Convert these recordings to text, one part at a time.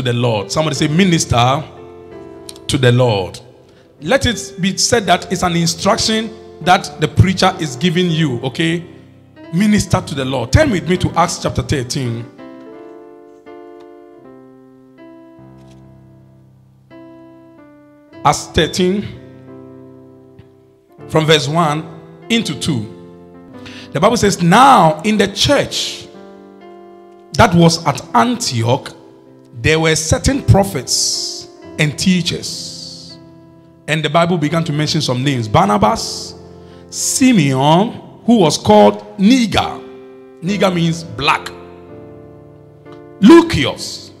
to the Lord. Somebody say, minister to the Lord. Let it be said that it's an instruction that the preacher is giving you, okay? Minister to the Lord. Turn with me to Acts chapter 13. Acts 13, from verse 1 into 2. The Bible says, Now in the church that was at Antioch, there were certain prophets and teachers. And the Bible began to mention some names Barnabas, Simeon, who was called Niger. Niger means black. Lucius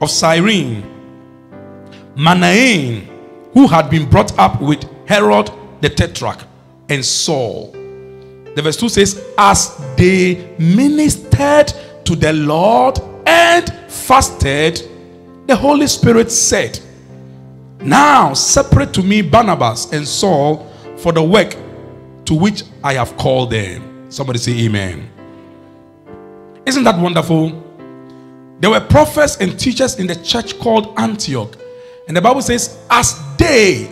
of Cyrene, Manaen, who had been brought up with Herod the Tetrarch, and Saul. The verse 2 says, As they ministered to the Lord and fasted, the Holy Spirit said, Now separate to me Barnabas and Saul for the work to which I have called them. Somebody say, Amen. Isn't that wonderful? There were prophets and teachers in the church called Antioch. And the Bible says, as they,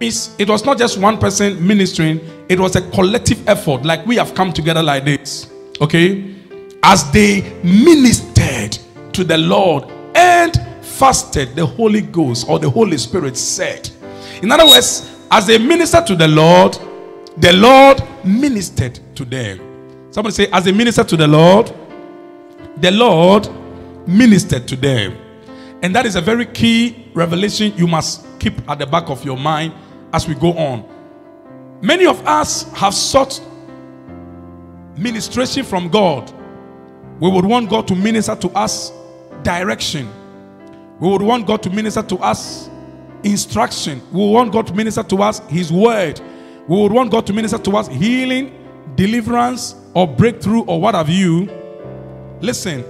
it was not just one person ministering, it was a collective effort, like we have come together like this. Okay? As they ministered to the Lord and fasted, the Holy Ghost or the Holy Spirit said. In other words, as they ministered to the Lord, the Lord ministered to them. Somebody say, as they ministered to the Lord, the Lord ministered to them. And that is a very key revelation you must keep at the back of your mind as we go on. Many of us have sought ministration from God. We would want God to minister to us direction. We would want God to minister to us instruction. We would want God to minister to us His word. We would want God to minister to us healing, deliverance, or breakthrough, or what have you. Listen,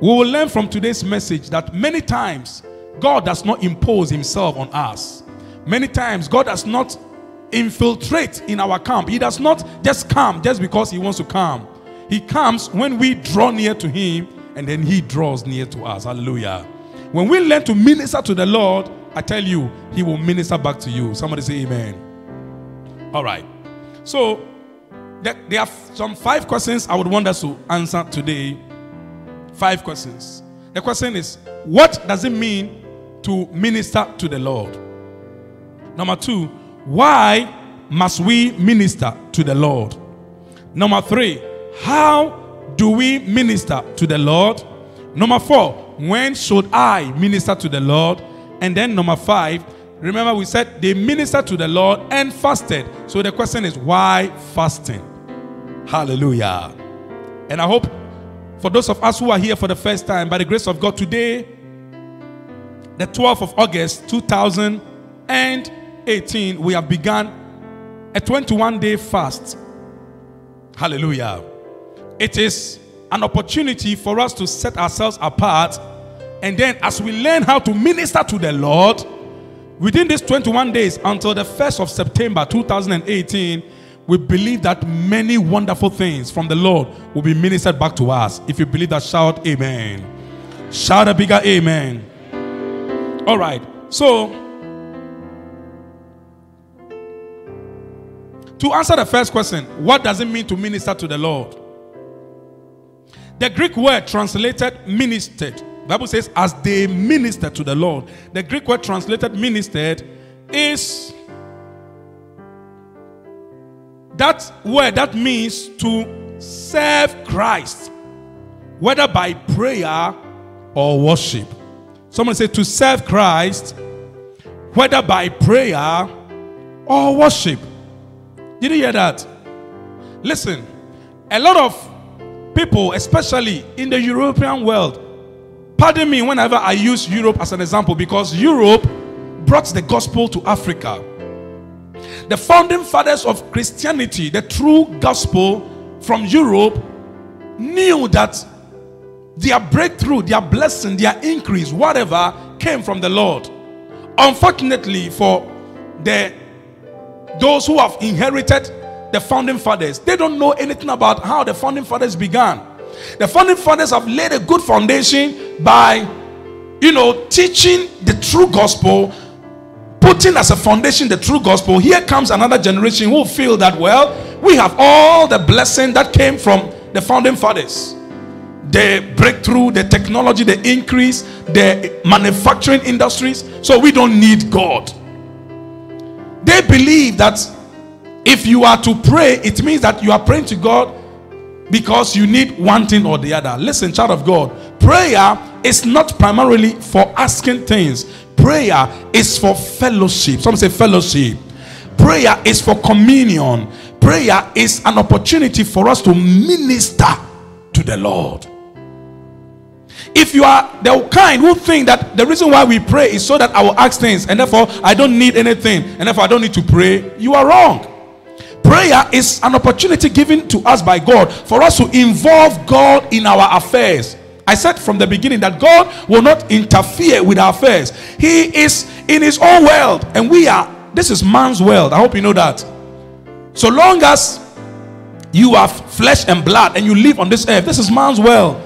we will learn from today's message that many times God does not impose Himself on us. Many times God does not infiltrate in our camp. He does not just come just because He wants to come. He comes when we draw near to Him and then He draws near to us. Hallelujah. When we learn to minister to the Lord, I tell you, He will minister back to you. Somebody say Amen. All right. So, there are some five questions I would want us to answer today. Five questions. The question is what does it mean to minister to the Lord? Number two, why must we minister to the Lord? Number three, how do we minister to the Lord? Number four, when should I minister to the Lord? And then number five, remember we said they ministered to the Lord and fasted. So the question is, why fasting? Hallelujah. And I hope for those of us who are here for the first time, by the grace of God, today, the 12th of August 2018, we have begun a 21 day fast. Hallelujah. It is an opportunity for us to set ourselves apart. And then, as we learn how to minister to the Lord, within these 21 days until the 1st of September 2018, we believe that many wonderful things from the Lord will be ministered back to us. If you believe that, shout amen. Shout a bigger amen. All right. So, to answer the first question, what does it mean to minister to the Lord? The Greek word translated ministered, Bible says, as they ministered to the Lord. The Greek word translated ministered is that word that means to serve Christ, whether by prayer or worship. Someone say to serve Christ, whether by prayer or worship. Did you hear that? Listen, a lot of people, especially in the European world, pardon me whenever I use Europe as an example because Europe brought the gospel to Africa. The founding fathers of Christianity, the true gospel from Europe, knew that their breakthrough, their blessing, their increase, whatever came from the Lord. Unfortunately, for the those who have inherited the founding fathers, they don't know anything about how the founding fathers began. The founding fathers have laid a good foundation by, you know, teaching the true gospel, putting as a foundation the true gospel. Here comes another generation who feel that, well, we have all the blessing that came from the founding fathers the breakthrough, the technology, the increase, the manufacturing industries. So we don't need God. They believe that if you are to pray, it means that you are praying to God because you need one thing or the other. Listen, child of God, prayer is not primarily for asking things, prayer is for fellowship. Some say fellowship. Prayer is for communion. Prayer is an opportunity for us to minister to the Lord. If you are the kind who think that the reason why we pray is so that I will ask things and therefore I don't need anything and therefore I don't need to pray, you are wrong. Prayer is an opportunity given to us by God for us to involve God in our affairs. I said from the beginning that God will not interfere with our affairs. He is in his own world and we are this is man's world. I hope you know that. So long as you have flesh and blood and you live on this earth, this is man's world.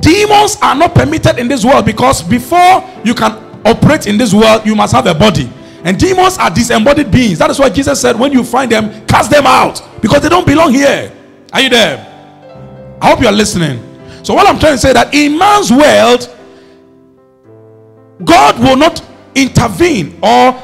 Demons are not permitted in this world because before you can operate in this world, you must have a body. And demons are disembodied beings. That is why Jesus said, when you find them, cast them out because they don't belong here. Are you there? I hope you are listening. So, what I'm trying to say that in man's world, God will not intervene or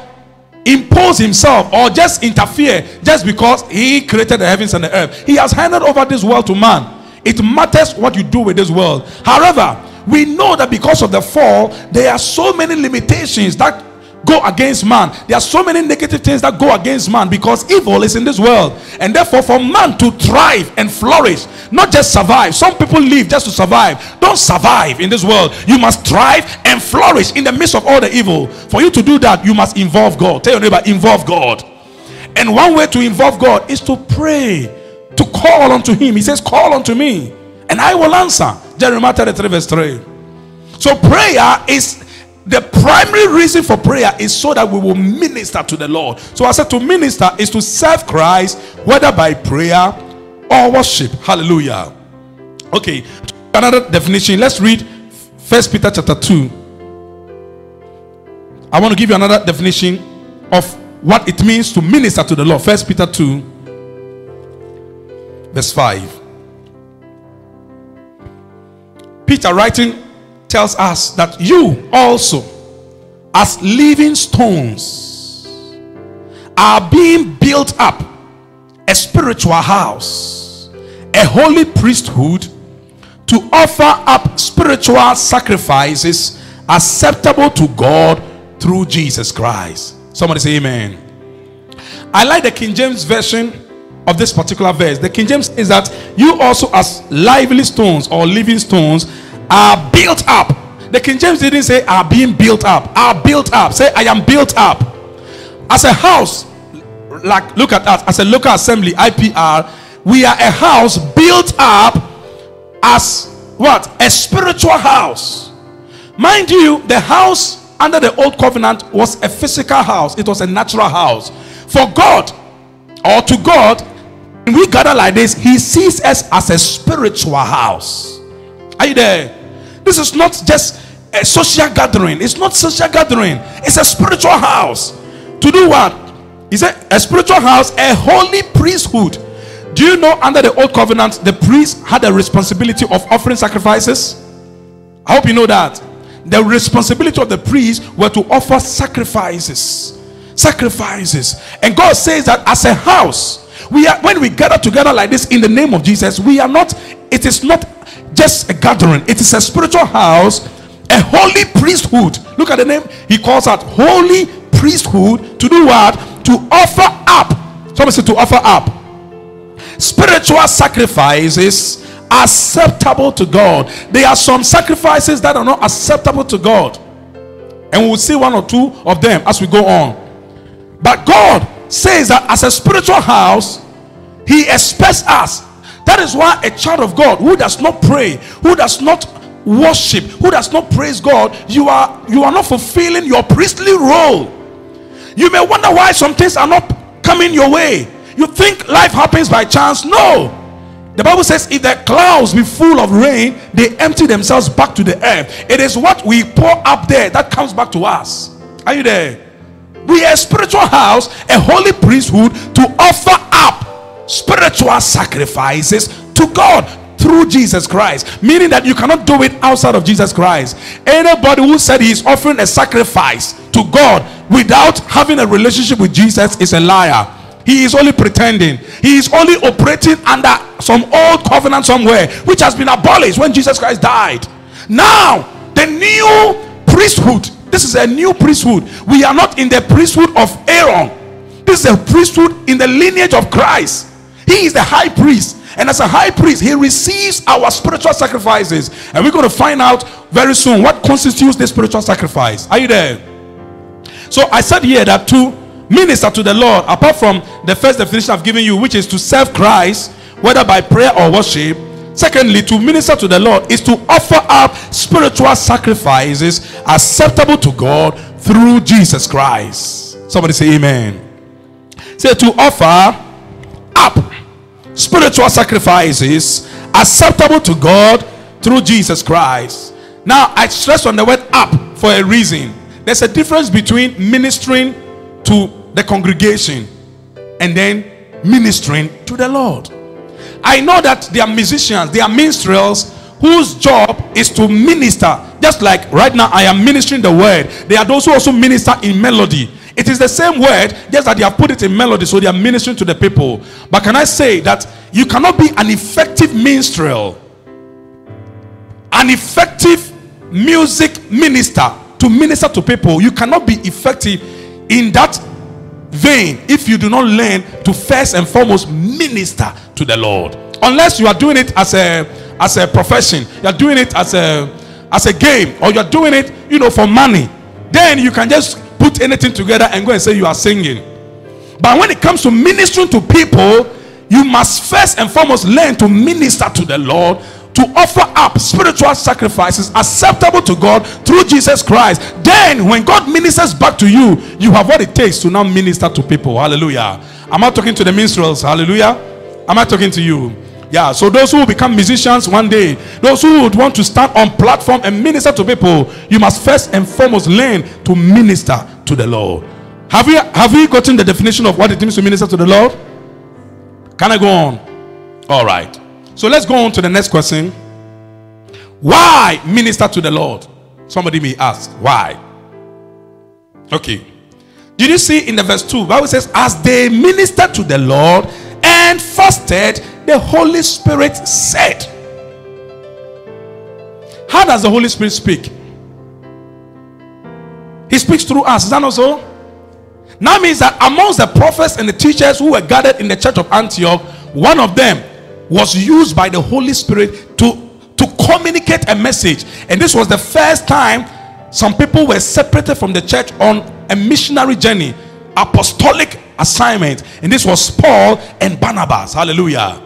impose himself or just interfere just because he created the heavens and the earth. He has handed over this world to man. It matters what you do with this world. However, we know that because of the fall, there are so many limitations that go against man. There are so many negative things that go against man because evil is in this world. And therefore, for man to thrive and flourish, not just survive. Some people live just to survive. Don't survive in this world. You must thrive and flourish in the midst of all the evil. For you to do that, you must involve God. Tell your neighbor, involve God. And one way to involve God is to pray to call unto him. He says, Call unto me, and I will answer. Jeremiah 33, verse 3. So, prayer is the primary reason for prayer is so that we will minister to the Lord. So, I said to minister is to serve Christ, whether by prayer or worship. Hallelujah. Okay, another definition. Let's read First Peter chapter 2. I want to give you another definition of what it means to minister to the Lord. First Peter 2 verse 5. Peter writing tells us that you also, as living stones, are being built up a spiritual house, a holy priesthood to offer up spiritual sacrifices acceptable to God through Jesus Christ. Somebody say amen. I like the King James Version of this particular verse. The King James says that you also, as lively stones or living stones, are built up. The King James didn't say are being built up, are built up. Say, I am built up. As a house, like look at us, as a local assembly, IPR, we are a house built up as what? A spiritual house. Mind you, the house under the old covenant was a physical house, it was a natural house. For God, or to God, when we gather like this, He sees us as a spiritual house. Are you there? This is not just a social gathering. It's not social gathering. It's a spiritual house. To do what? Is it a spiritual house, a holy priesthood. Do you know under the old covenant the priest had a responsibility of offering sacrifices? I hope you know that. The responsibility of the priest were to offer sacrifices. Sacrifices. And God says that as a house, we are when we gather together like this in the name of Jesus, we are not, it is not just a gathering, it is a spiritual house, a holy priesthood. Look at the name, he calls that holy priesthood to do what? To offer up. Somebody say to offer up spiritual sacrifices acceptable to God. There are some sacrifices that are not acceptable to God, and we will see one or two of them as we go on. But God says that as a spiritual house, He expects us. That is why a child of God who does not pray, who does not worship, who does not praise God, you are you are not fulfilling your priestly role. You may wonder why some things are not coming your way. You think life happens by chance. No. The Bible says, if the clouds be full of rain, they empty themselves back to the earth. It is what we pour up there that comes back to us. Are you there? We are a spiritual house, a holy priesthood to offer up spiritual sacrifices to God through Jesus Christ. Meaning that you cannot do it outside of Jesus Christ. Anybody who said he is offering a sacrifice to God without having a relationship with Jesus is a liar. He is only pretending. He is only operating under some old covenant somewhere, which has been abolished when Jesus Christ died. Now, the new priesthood. This is a new priesthood. We are not in the priesthood of Aaron. This is a priesthood in the lineage of Christ. He is the high priest. And as a high priest, he receives our spiritual sacrifices. And we're going to find out very soon what constitutes the spiritual sacrifice. Are you there? So I said here that to minister to the Lord, apart from the first definition I've given you, which is to serve Christ, whether by prayer or worship. Secondly, to minister to the Lord is to offer up spiritual sacrifices acceptable to God through Jesus Christ. Somebody say amen. Say to offer up spiritual sacrifices acceptable to God through Jesus Christ. Now, I stress on the word up for a reason. There's a difference between ministering to the congregation and then ministering to the Lord. I know that there are musicians, there are minstrels whose job is to minister. Just like right now, I am ministering the word. There are those who also minister in melody. It is the same word, just that they have put it in melody, so they are ministering to the people. But can I say that you cannot be an effective minstrel, an effective music minister to minister to people? You cannot be effective in that vein if you do not learn to first and foremost minister to the Lord. Unless you are doing it as a as a profession, you are doing it as a as a game, or you are doing it, you know, for money. Then you can just anything together and go and say you are singing. But when it comes to ministering to people, you must first and foremost learn to minister to the Lord to offer up spiritual sacrifices acceptable to God through Jesus Christ. Then, when God ministers back to you, you have what it takes to now minister to people. Hallelujah. Am I talking to the minstrels? Hallelujah. Am I talking to you? Yeah, so those who become musicians one day, those who would want to stand on platform and minister to people, you must first and foremost learn to minister to the Lord. Have you have you gotten the definition of what it means to minister to the Lord? Can I go on? All right. So let's go on to the next question. Why minister to the Lord? Somebody may ask, why? Okay. Did you see in the verse 2? Bible says, as they ministered to the Lord and fasted, the Holy Spirit said. How does the Holy Spirit speak? He speaks through us. Is that not so? Now means that amongst the prophets and the teachers who were gathered in the church of Antioch, one of them was used by the Holy Spirit to, to communicate a message. And this was the first time some people were separated from the church on a missionary journey, apostolic assignment. And this was Paul and Barnabas. Hallelujah.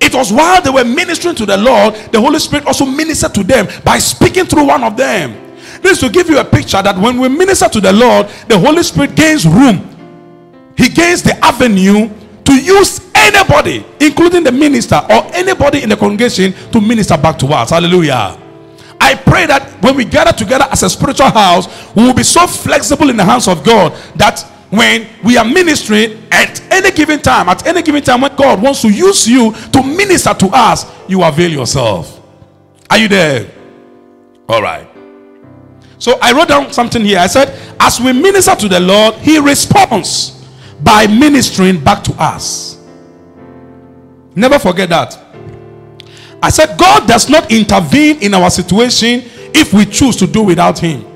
It was while they were ministering to the Lord, the Holy Spirit also ministered to them by speaking through one of them. This to give you a picture that when we minister to the Lord, the Holy Spirit gains room. He gains the avenue to use anybody, including the minister or anybody in the congregation, to minister back to us. Hallelujah. I pray that when we gather together as a spiritual house, we will be so flexible in the hands of God that when we are ministering at any given time, at any given time, when God wants to use you to minister to us, you avail yourself. Are you there? All right. So I wrote down something here. I said, as we minister to the Lord, He responds by ministering back to us. Never forget that. I said, God does not intervene in our situation if we choose to do without Him.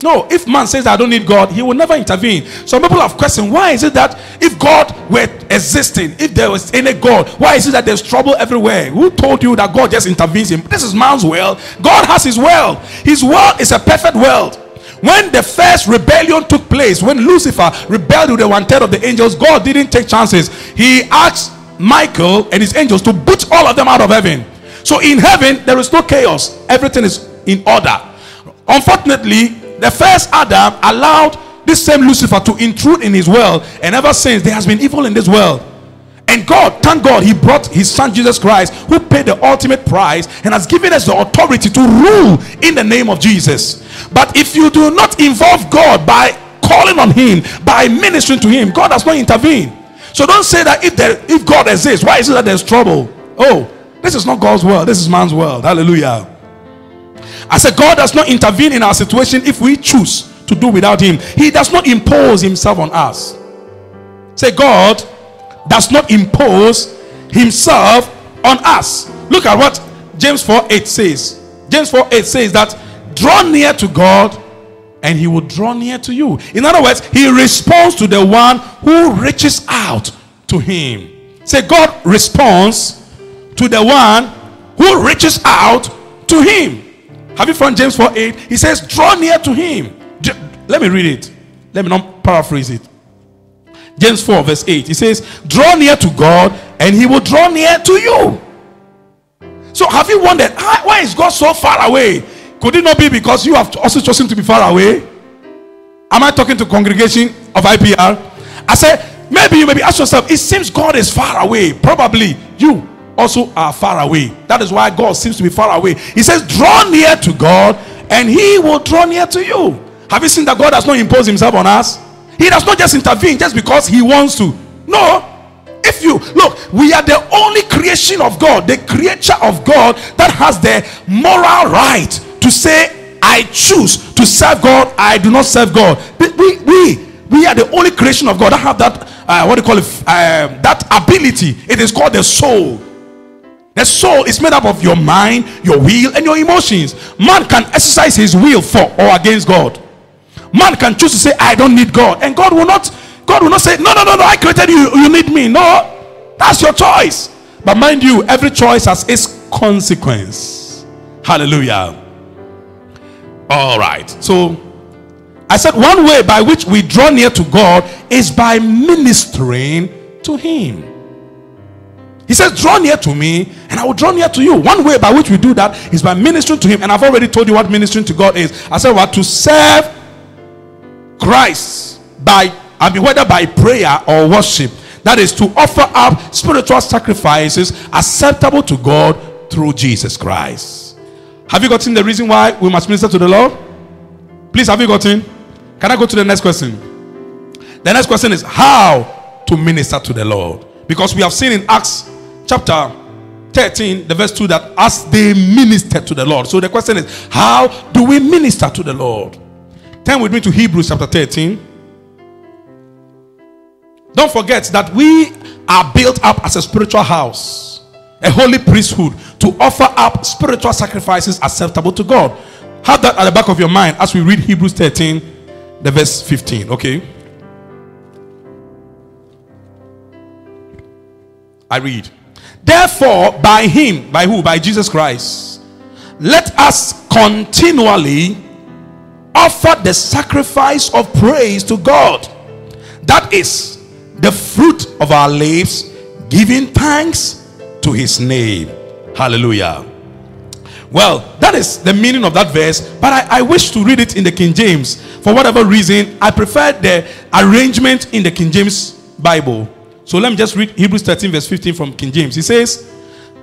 No, if man says I don't need God, he will never intervene. Some people have questioned why is it that if God were existing, if there was any God, why is it that there's trouble everywhere? Who told you that God just intervenes in? This is man's world. God has his world. His world is a perfect world. When the first rebellion took place, when Lucifer rebelled with the one third of the angels, God didn't take chances. He asked Michael and his angels to put all of them out of heaven. So in heaven, there is no chaos, everything is in order. Unfortunately, the first Adam allowed this same Lucifer to intrude in his world, and ever since there has been evil in this world. And God, thank God, He brought His Son Jesus Christ, who paid the ultimate price and has given us the authority to rule in the name of Jesus. But if you do not involve God by calling on Him, by ministering to Him, God does not intervene. So don't say that if there, if God exists, why is it that there's trouble? Oh, this is not God's world, this is man's world. Hallelujah. I said, God does not intervene in our situation if we choose to do without Him. He does not impose Himself on us. Say, God does not impose himself on us. Look at what James 4 8 says. James 4 8 says that draw near to God and he will draw near to you. In other words, he responds to the one who reaches out to him. Say, God responds to the one who reaches out to him. Have you found James 4 8? He says, draw near to him. Let me read it. Let me not paraphrase it. James 4, verse 8. He says, Draw near to God, and he will draw near to you. So, have you wondered ah, why is God so far away? Could it not be because you have also chosen to be far away? Am I talking to congregation of IPR? I said, maybe you maybe ask yourself, it seems God is far away. Probably you also are far away. That is why God seems to be far away. He says, draw near to God, and he will draw near to you. Have you seen that God has not imposed himself on us? He does not just intervene just because he wants to. No. If you look, we are the only creation of God, the creature of God that has the moral right to say, I choose to serve God, I do not serve God. We, we, we are the only creation of God that have that, uh, what do you call it, uh, that ability. It is called the soul. The soul is made up of your mind, your will, and your emotions. Man can exercise his will for or against God. Man can choose to say, I don't need God. And God will not, God will not say, No, no, no, no, I created you, you need me. No, that's your choice. But mind you, every choice has its consequence. Hallelujah. All right. So I said one way by which we draw near to God is by ministering to Him. He says, Draw near to me, and I will draw near to you. One way by which we do that is by ministering to Him. And I've already told you what ministering to God is. I said, What? To serve Christ by I mean whether by prayer or worship that is to offer up spiritual sacrifices acceptable to God through Jesus Christ. Have you gotten the reason why we must minister to the Lord? Please, have you gotten? Can I go to the next question? The next question is how to minister to the Lord. Because we have seen in Acts chapter 13, the verse 2, that as they ministered to the Lord. So the question is, how do we minister to the Lord? Turn with me to Hebrews chapter 13. Don't forget that we are built up as a spiritual house, a holy priesthood to offer up spiritual sacrifices acceptable to God. Have that at the back of your mind as we read Hebrews 13, the verse 15. Okay. I read. Therefore, by him, by who? By Jesus Christ, let us continually offer the sacrifice of praise to God. That is the fruit of our lips, giving thanks to his name. Hallelujah. Well, that is the meaning of that verse, but I, I, wish to read it in the King James. For whatever reason, I prefer the arrangement in the King James Bible. So let me just read Hebrews 13, verse 15 from King James. He says,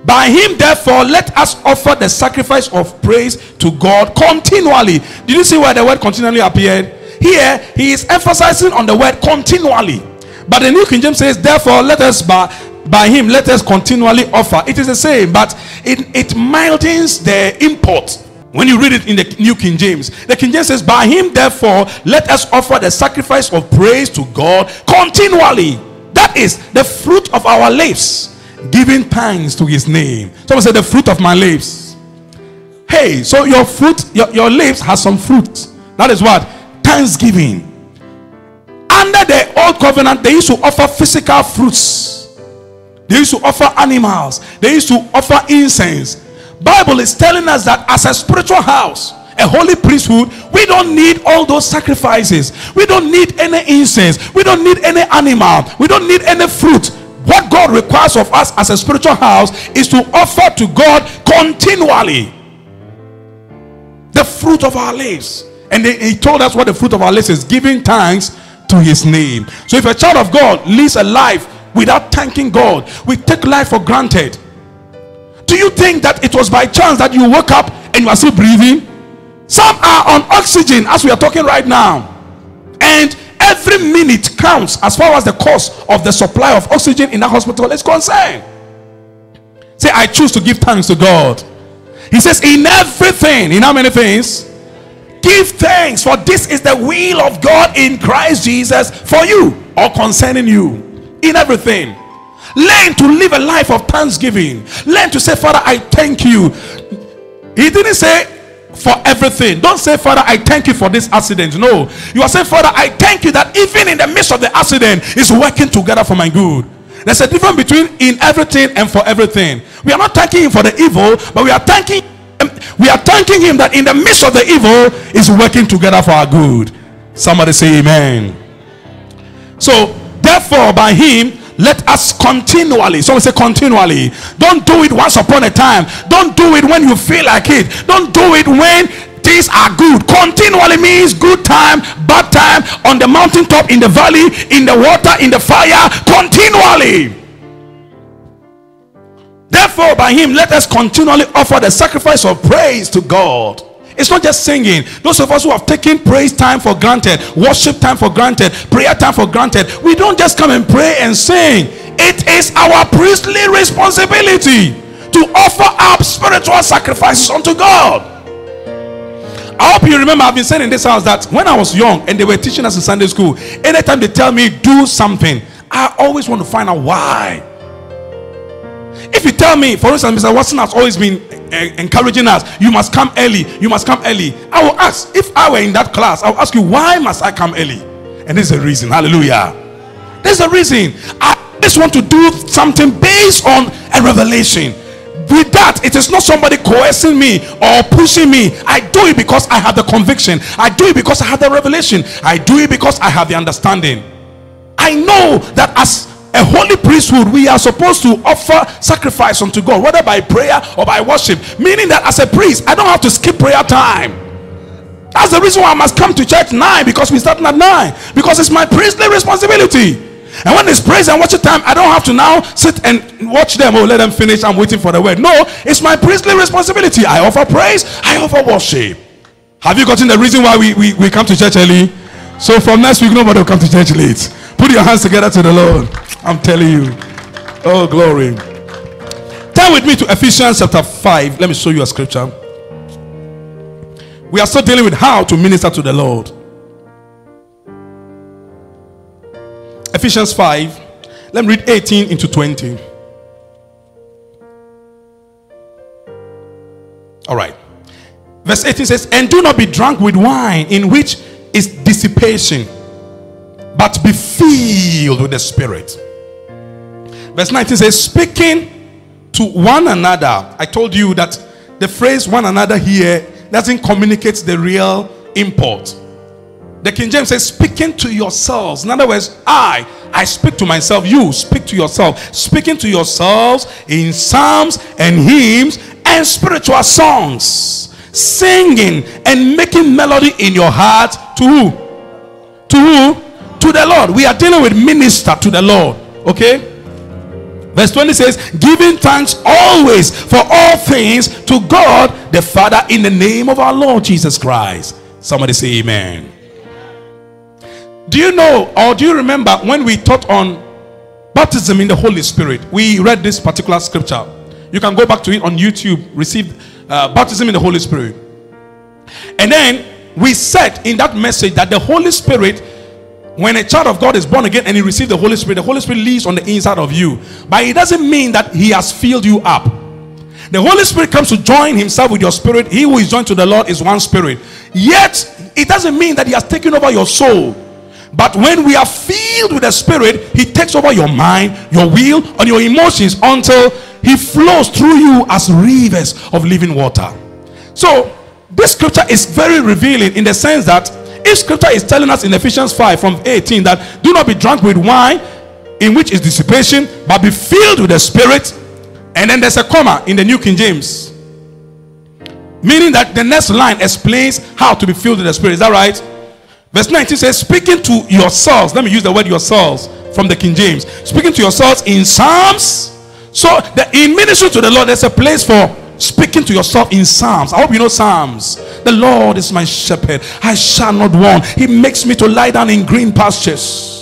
by him, therefore, let us offer the sacrifice of praise to God continually. Did you see where the word continually appeared? Here, he is emphasizing on the word continually. But the New King James says, therefore, let us by, by him, let us continually offer. It is the same, but it, it mildens the import. When you read it in the New King James, the King James says, By him, therefore, let us offer the sacrifice of praise to God continually. That is the fruit of our lips giving thanks to his name. Someone said, The fruit of my lips. Hey, so your fruit, your, your lips has some fruit. That is what? Thanksgiving. Under the old covenant, they used to offer physical fruits. They used to offer animals. They used to offer incense. Bible is telling us that as a spiritual house, a holy priesthood, we don't need all those sacrifices. We don't need any incense. We don't need any animal. We don't need any fruit. What God requires of us as a spiritual house is to offer to God continually the fruit of our lives. And he told us what the fruit of our lives is giving thanks to his name. So if a child of God lives a life without thanking God. We take life for granted. Do you think that it was by chance that you woke up and you are still breathing? Some are on oxygen as we are talking right now. And every minute counts as far as the cost of the supply of oxygen in the hospital is concerned. Say, I choose to give thanks to God. He says, In everything, in how many things? Give thanks, for this is the will of God in Christ Jesus for you or concerning you. In everything. Learn to live a life of thanksgiving. Learn to say, Father, I thank you. He didn't say, for everything. Don't say, Father, I thank you for this accident. No, you are saying, Father, I thank you that even in the midst of the accident, is working together for my good. There's a difference between in everything and for everything. We are not thanking him for the evil, but we are thanking we are thanking him that in the midst of the evil is working together for our good. Somebody say amen. So therefore, by him let us continually someone say continually. Don't do it once upon a time. Don't do it when you feel like it. Don't do it when things are good. Continually means good time bad time on the mountaintop in the valley in the water in the fire. Continually. Therefore by him let us continually offer the sacrifice of praise to god it's not just singing. Those of us who have taken praise time for granted, worship time for granted, prayer time for granted, we don't just come and pray and sing. It is our priestly responsibility to offer up spiritual sacrifices unto God. I hope you remember I've been saying in this house that when I was young and they were teaching us in Sunday school, anytime they tell me do something, I always want to find out why. If you tell me, for instance, Mr. Watson has always been encouraging us, you must come early, you must come early. I will ask, if I were in that class, I will ask you, why must I come early? And there's a reason. Hallelujah. There's a reason. I just want to do something based on a revelation. With that, it is not somebody coercing me or pushing me. I do it because I have the conviction. I do it because I have the revelation. I do it because I have the understanding. I know that as a holy priesthood, we are supposed to offer sacrifice unto God, whether by prayer or by worship. Meaning that as a priest, I don't have to skip prayer time. That's the reason why I must come to church nine because we start at nine because it's my priestly responsibility. And when it's praise and worship time, I don't have to now sit and watch them oh, let them finish. I'm waiting for the word. No, it's my priestly responsibility. I offer praise, I offer worship. Have you gotten the reason why we, we, we come to church early? So from next week, nobody will come to church late. Put your hands together to the Lord. I'm telling you. Oh, glory. Turn with me to Ephesians chapter 5. Let me show you a scripture. We are still dealing with how to minister to the Lord. Ephesians 5. Let me read 18 into 20. All right. Verse 18 says, And do not be drunk with wine, in which is dissipation, but be filled with the Spirit Verse 19 says, speaking to one another. I told you that the phrase one another here doesn't communicate the real import. The King James says, speaking to yourselves. In other words, I, I speak to myself. You speak to yourself. Speaking to yourselves in psalms and hymns and spiritual songs. Singing and making melody in your heart to who? To who? To the Lord. We are dealing with minister to the Lord. Okay? Verse 20 says, Giving thanks always for all things to God the Father in the name of our Lord Jesus Christ. Somebody say, Amen. Do you know or do you remember when we taught on baptism in the Holy Spirit? We read this particular scripture. You can go back to it on YouTube, receive uh, baptism in the Holy Spirit. And then we said in that message that the Holy Spirit when a child of God is born again and he receives the Holy Spirit, the Holy Spirit lives on the inside of you. But it doesn't mean that he has filled you up. The Holy Spirit comes to join himself with your spirit. He who is joined to the Lord is one spirit. Yet, it doesn't mean that he has taken over your soul. But when we are filled with the Spirit, He takes over your mind, your will, and your emotions until He flows through you as rivers of living water. So, this scripture is very revealing in the sense that if scripture is telling us in Ephesians 5 from 18 that do not be drunk with wine, in which is dissipation, but be filled with the Spirit, and then there's a comma in the New King James, meaning that the next line explains how to be filled with the Spirit. Is that right? Verse 19 says, speaking to yourselves. Let me use the word yourselves from the King James. Speaking to yourselves in Psalms. So the, in ministry to the Lord, there's a place for speaking to yourself in Psalms. I hope you know Psalms. The Lord is my shepherd. I shall not want. He makes me to lie down in green pastures.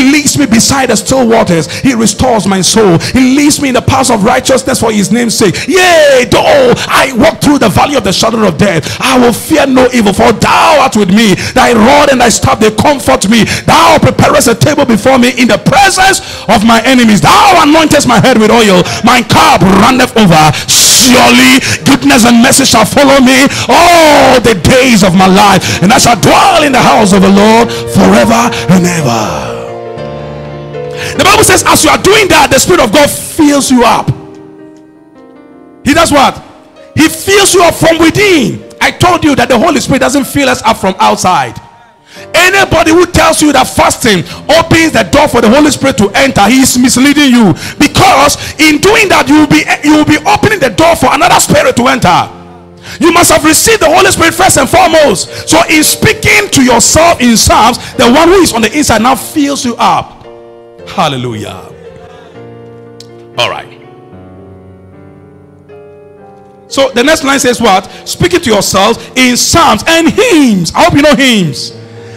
He leads me beside the still waters. He restores my soul. He leads me in the paths of righteousness for his name's sake. Yea, though I walk through the valley of the shadow of death, I will fear no evil, for thou art with me. Thy rod and thy staff, they comfort me. Thou preparest a table before me in the presence of my enemies. Thou anointest my head with oil. My cup runneth over. Surely goodness and mercy shall follow me all the days of my life, and I shall dwell in the house of the Lord forever and ever. The Bible says, as you are doing that, the Spirit of God fills you up. He does what? He fills you up from within. I told you that the Holy Spirit doesn't fill us up from outside. Anybody who tells you that fasting opens the door for the Holy Spirit to enter, he is misleading you. Because in doing that, you will be you will be opening the door for another spirit to enter. You must have received the Holy Spirit first and foremost. So, in speaking to yourself in Psalms, the one who is on the inside now fills you up. Hallelujah. All right. So the next line says what? Speaking to yourselves in psalms and hymns. I hope you know hymns.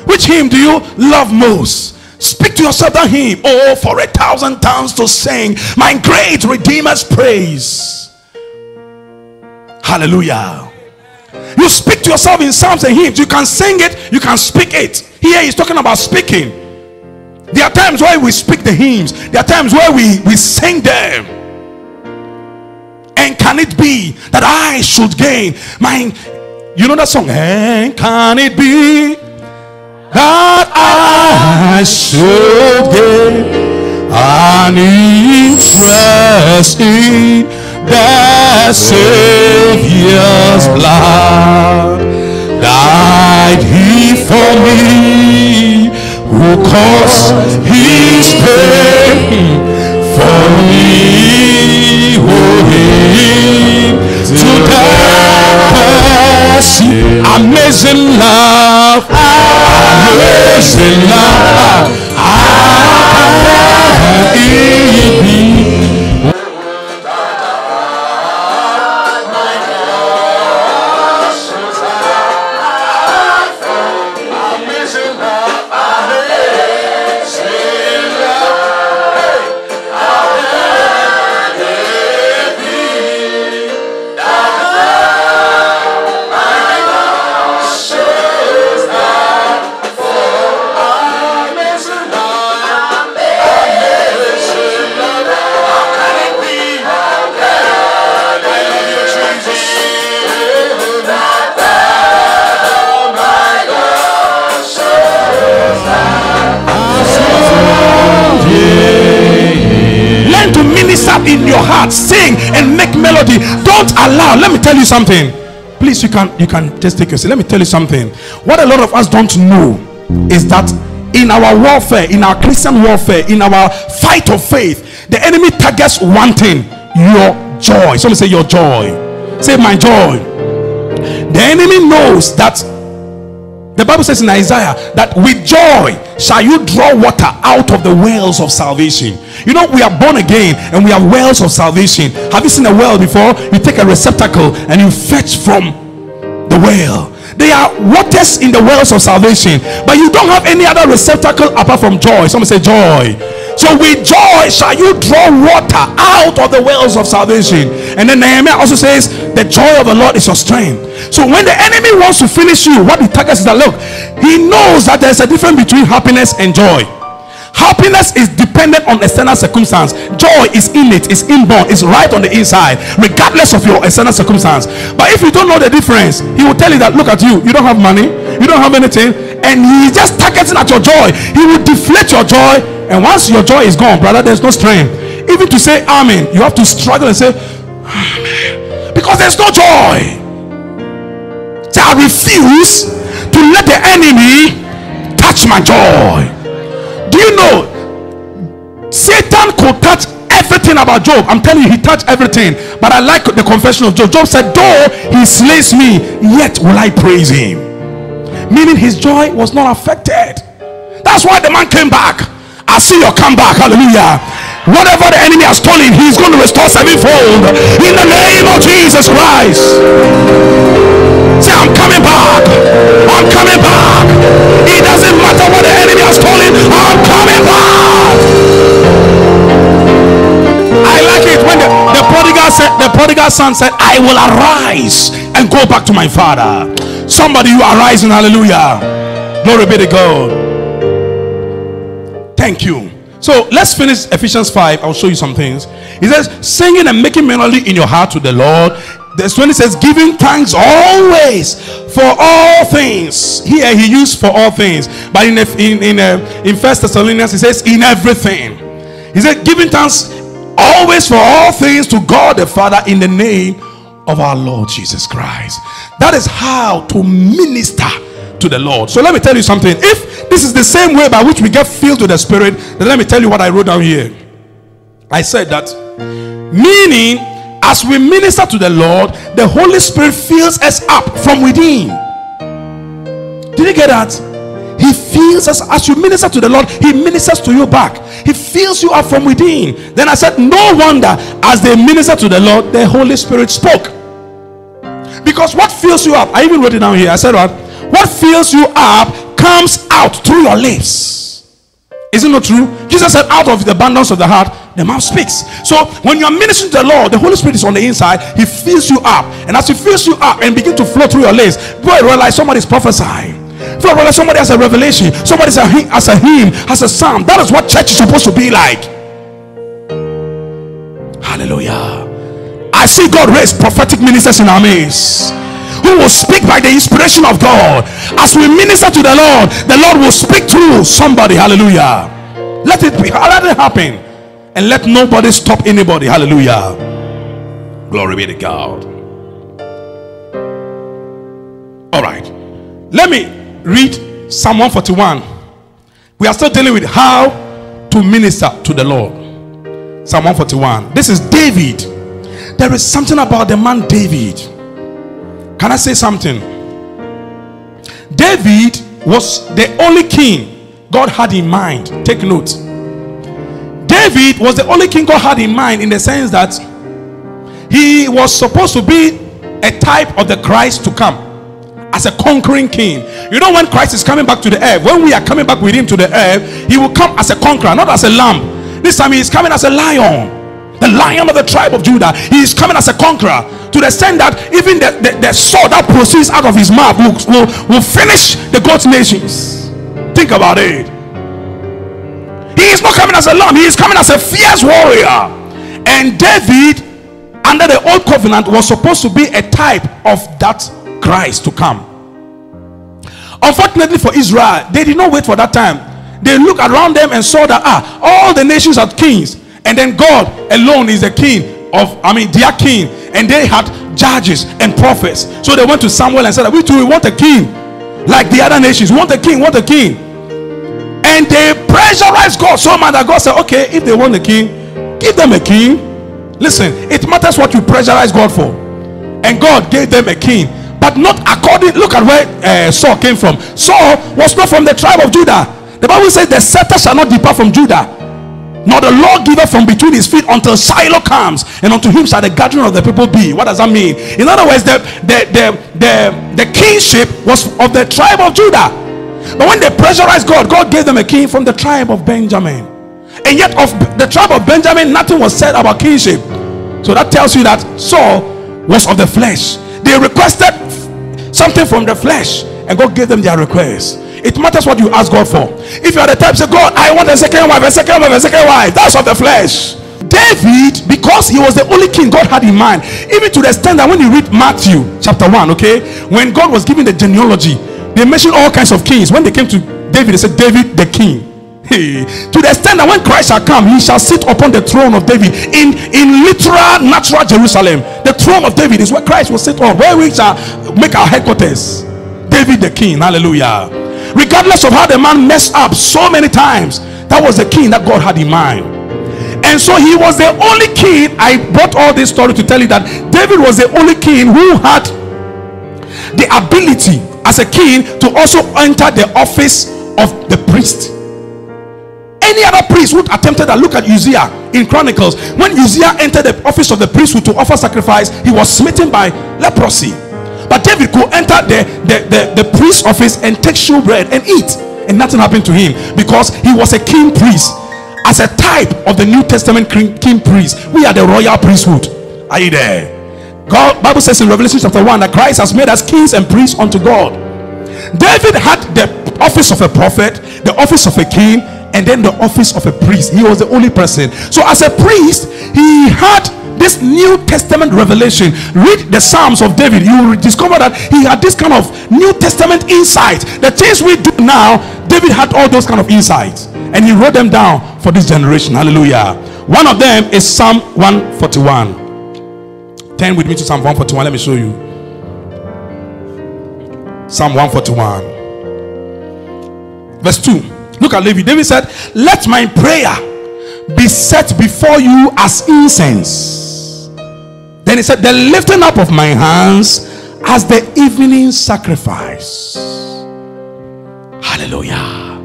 Which hymn do you love most? Speak to yourself that hymn. Oh, for a thousand tongues to sing my great Redeemer's praise. Hallelujah. You speak to yourself in psalms and hymns. You can sing it, you can speak it. Here he's talking about speaking. There are times where we speak the hymns, there are times where we, we sing them. And can it be that I should gain my you know that song? And can it be that I should gain an interest in the Savior's blood? Died he for me? Who caused his pain for me, who him to die. Amazing love, amazing love, I in your heart sing and make melody. Don't allow let me tell you something. Please you can you can just take a seat. Let me tell you something. What a lot of us don't know is that in our warfare in our christian warfare in our fight of faith the enemy targets one thing your joy. Someone say your joy. Say my joy. The enemy knows that the Bible says in Isaiah that with joy shall you draw water out of the wells of salvation. You know, we are born again and we have wells of salvation. Have you seen a well before? You take a receptacle and you fetch from the well. There are waters in the wells of salvation, but you don't have any other receptacle apart from joy. Someone say joy. So with joy shall you draw water out of the wells of salvation. And then Nehemiah also says, The joy of the Lord is your strength. So when the enemy wants to finish you, what he targets is that look, he knows that there's a difference between happiness and joy. Happiness is dependent on external circumstance. Joy is innate, is inborn, is right on the inside, regardless of your external circumstance. But if you don't know the difference, he will tell you that look at you, you don't have money, you don't have anything, and he's just targeting at your joy. He will deflate your joy, and once your joy is gone, brother, there's no strength. Even to say amen, you have to struggle and say, amen. Because there's no joy. So I refuse to let the enemy touch my joy. Do you know Satan could touch everything about Job? I'm telling you, he touched everything. But I like the confession of Job. Job said, Though he slays me, yet will I praise him. meaning his joy was not affected. That's why the man came back. I see your comeback. Hallelujah. Whatever the enemy has stolen, he's going to restore sevenfold in the name of Jesus Christ. Say, I'm coming back. I'm coming back. It doesn't matter what the enemy has stolen, I'm coming back. I like it when the, the prodigal said, the prodigal son said, I will arise and go back to my father. Somebody, you are rising. Hallelujah. Glory be to God. Thank you. So let's finish Ephesians 5. I'll show you some things. He says, singing and making melody in your heart to the Lord. Verse 20 says, giving thanks always for all things. Here he used for all things. But in in in, uh, in First Thessalonians, he says, in everything. He said, giving thanks always for all things to God the Father in the name of our Lord Jesus Christ. That is how to minister to the Lord. So let me tell you something. If this is the same way by which we get filled to the Spirit, then let me tell you what I wrote down here. I said that meaning as we minister to the Lord, the Holy Spirit fills us up from within. Did you get that? He fills us as you minister to the Lord, He ministers to you back. He fills you up from within. Then I said, No wonder as they minister to the Lord, the Holy Spirit spoke. Because what fills you up, I even wrote it down here. I said, What? What fills you up comes out through your lips. Is it not true? Jesus said, Out of the abundance of the heart, the mouth speaks. So when you're ministering to the Lord, the Holy Spirit is on the inside, He fills you up. And as He fills you up and begin to flow through your lips, boy, realize somebody's prophesying. Before realize somebody has a revelation, somebody has a hymn, has a psalm. That is what church is supposed to be like. Hallelujah. I see God raise prophetic ministers in our midst who will speak by the inspiration of God. As we minister to the Lord, the Lord will speak through somebody. Hallelujah. Let it be, let it happen. And let nobody stop anybody. Hallelujah. Glory be to God. All right. Let me read Psalm 141. We are still dealing with how to minister to the Lord. Psalm 141. This is David. There is something about the man David can I say something? David was the only king God had in mind. Take note. David was the only king God had in mind in the sense that he was supposed to be a type of the Christ to come as a conquering king. You know, when Christ is coming back to the earth, when we are coming back with him to the earth, he will come as a conqueror, not as a lamb. This time he is coming as a lion the lion of the tribe of Judah. He is coming as a conqueror to the extent that even the, the, the sword that proceeds out of his mouth will, will, will finish the God's nations. Think about it. He is not coming as a lamb, he is coming as a fierce warrior. And David, under the old covenant, was supposed to be a type of that Christ to come. Unfortunately for Israel, they did not wait for that time. They looked around them and saw that ah, all the nations are kings and then God alone is the king of, I mean, their king. And they had judges and prophets. So they went to Samuel and said, We too, we want a king like the other nations. Want a king, want a king. And they pressurized God so much that God said, Okay, if they want a king, give them a king. Listen, it matters what you pressurize God for. And God gave them a king, but not according. Look at where uh, Saul came from. Saul was not from the tribe of Judah. The Bible says, The scepter shall not depart from Judah nor the lawgiver from between his feet until Shiloh comes, and unto him shall the gathering of the people be. What does that mean? In other words, the the the the, the kingship was of the tribe of Judah. But when they pressurized God, God gave them a king from the tribe of Benjamin. And yet, of the tribe of Benjamin, nothing was said about kingship. So that tells you that Saul was of the flesh. They requested something from the flesh, and God gave them their request. It matters what you ask God for. If you are the type say, God, I want a second wife, a second wife, a second wife. That's of the flesh. David, because he was the only king God had in mind, even to the extent that when you read Matthew chapter 1, okay, when God was giving the genealogy, they mentioned all kinds of kings. When they came to David, they said, David the king. To the extent that when Christ shall come, he shall sit upon the throne of David in, in literal, natural Jerusalem. The throne of David is where Christ will sit on, where we shall make our headquarters. David the king, hallelujah regardless of how the man messed up so many times that was the king that god had in mind and so he was the only king i brought all this story to tell you that david was the only king who had the ability as a king to also enter the office of the priest. Any other priest would attempted that. Look at Uzziah in Chronicles. When Uzziah entered the office of the priesthood to offer sacrifice, he was smitten by leprosy. But David could enter the, the, the, the priest's office and take showbread and eat, and nothing happened to him because he was a king priest. As a type of the New Testament king, king priest, we are the royal priesthood. Are you there? God, Bible says in Revelation chapter 1 that Christ has made us kings and priests unto God. David had the office of a prophet, the office of a king, and then the office of a priest. He was the only person. So, as a priest, he had this New Testament revelation. Read the Psalms of David. You will discover that he had this kind of New Testament insight. The things we do now, David had all those kind of insights, and he wrote them down for this generation. Hallelujah. One of them is Psalm 141. Turn with me to Psalm 141. Let me show you. Psalm 141. Verse 2. Look at David. David said, Let my prayer be set before you as incense. Then he said, The lifting up of my hands as the evening sacrifice. Hallelujah.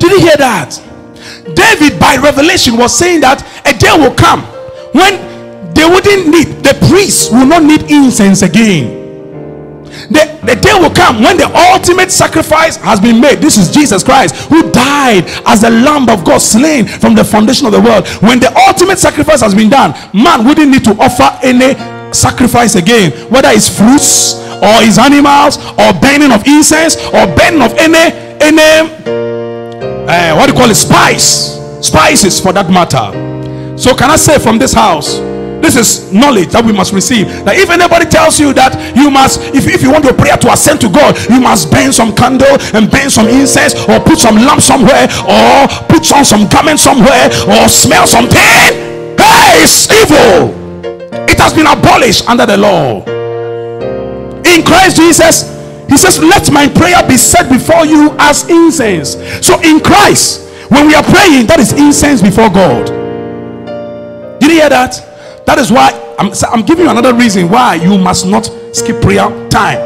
Did you hear that? David, by revelation, was saying that a day will come when they wouldn't need, the priests will not need incense again. The, the day will come when the ultimate sacrifice has been made. This is Jesus Christ who died as the Lamb of God slain from the foundation of the world. When the ultimate sacrifice has been done, man wouldn't need to offer any sacrifice again, whether it's fruits or his animals or burning of incense or burning of any any uh, what do you call it spice spices for that matter. So can I say from this house? This is knowledge that we must receive. That if anybody tells you that you must, if, if you want your prayer to ascend to God, you must burn some candle and burn some incense or put some lamp somewhere or put on some garment somewhere or smell something. Hey, it's evil. It has been abolished under the law. In Christ Jesus, He says, Let my prayer be set before you as incense. So in Christ, when we are praying, that is incense before God. Did you hear that? That is why I'm, I'm giving you another reason why you must not skip prayer time.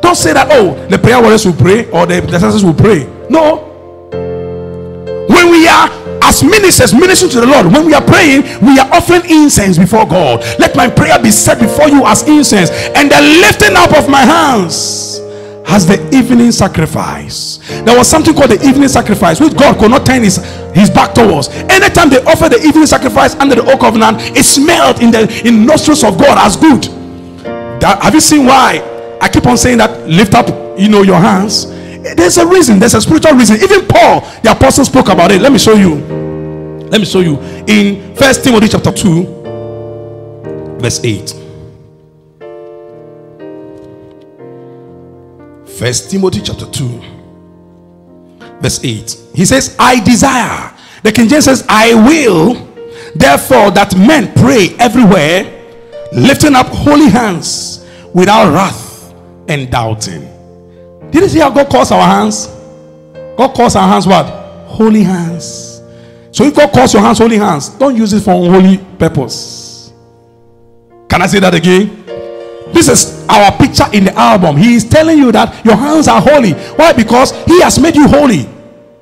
Don't say that, oh, the prayer warriors will pray or the intercessors will pray. No. When we are as ministers ministering to the Lord, when we are praying, we are offering incense before God. Let my prayer be set before you as incense, and the lifting up of my hands has the evening sacrifice. There was something called the evening sacrifice, which God could not turn his, his back towards. Anytime they offer the evening sacrifice under the oak covenant, it smelled in the in nostrils of God as good. That, have you seen why I keep on saying that? Lift up, you know, your hands. There's a reason. There's a spiritual reason. Even Paul, the apostle, spoke about it. Let me show you. Let me show you in First Timothy chapter two, verse eight. First Timothy chapter 2, verse 8. He says, I desire. The King James says, I will, therefore, that men pray everywhere, lifting up holy hands without wrath and doubting. Did you see how God calls our hands? God calls our hands what? Holy hands. So if God calls your hands holy hands, don't use it for unholy purpose. Can I say that again? This is our picture in the album. He is telling you that your hands are holy. Why? Because He has made you holy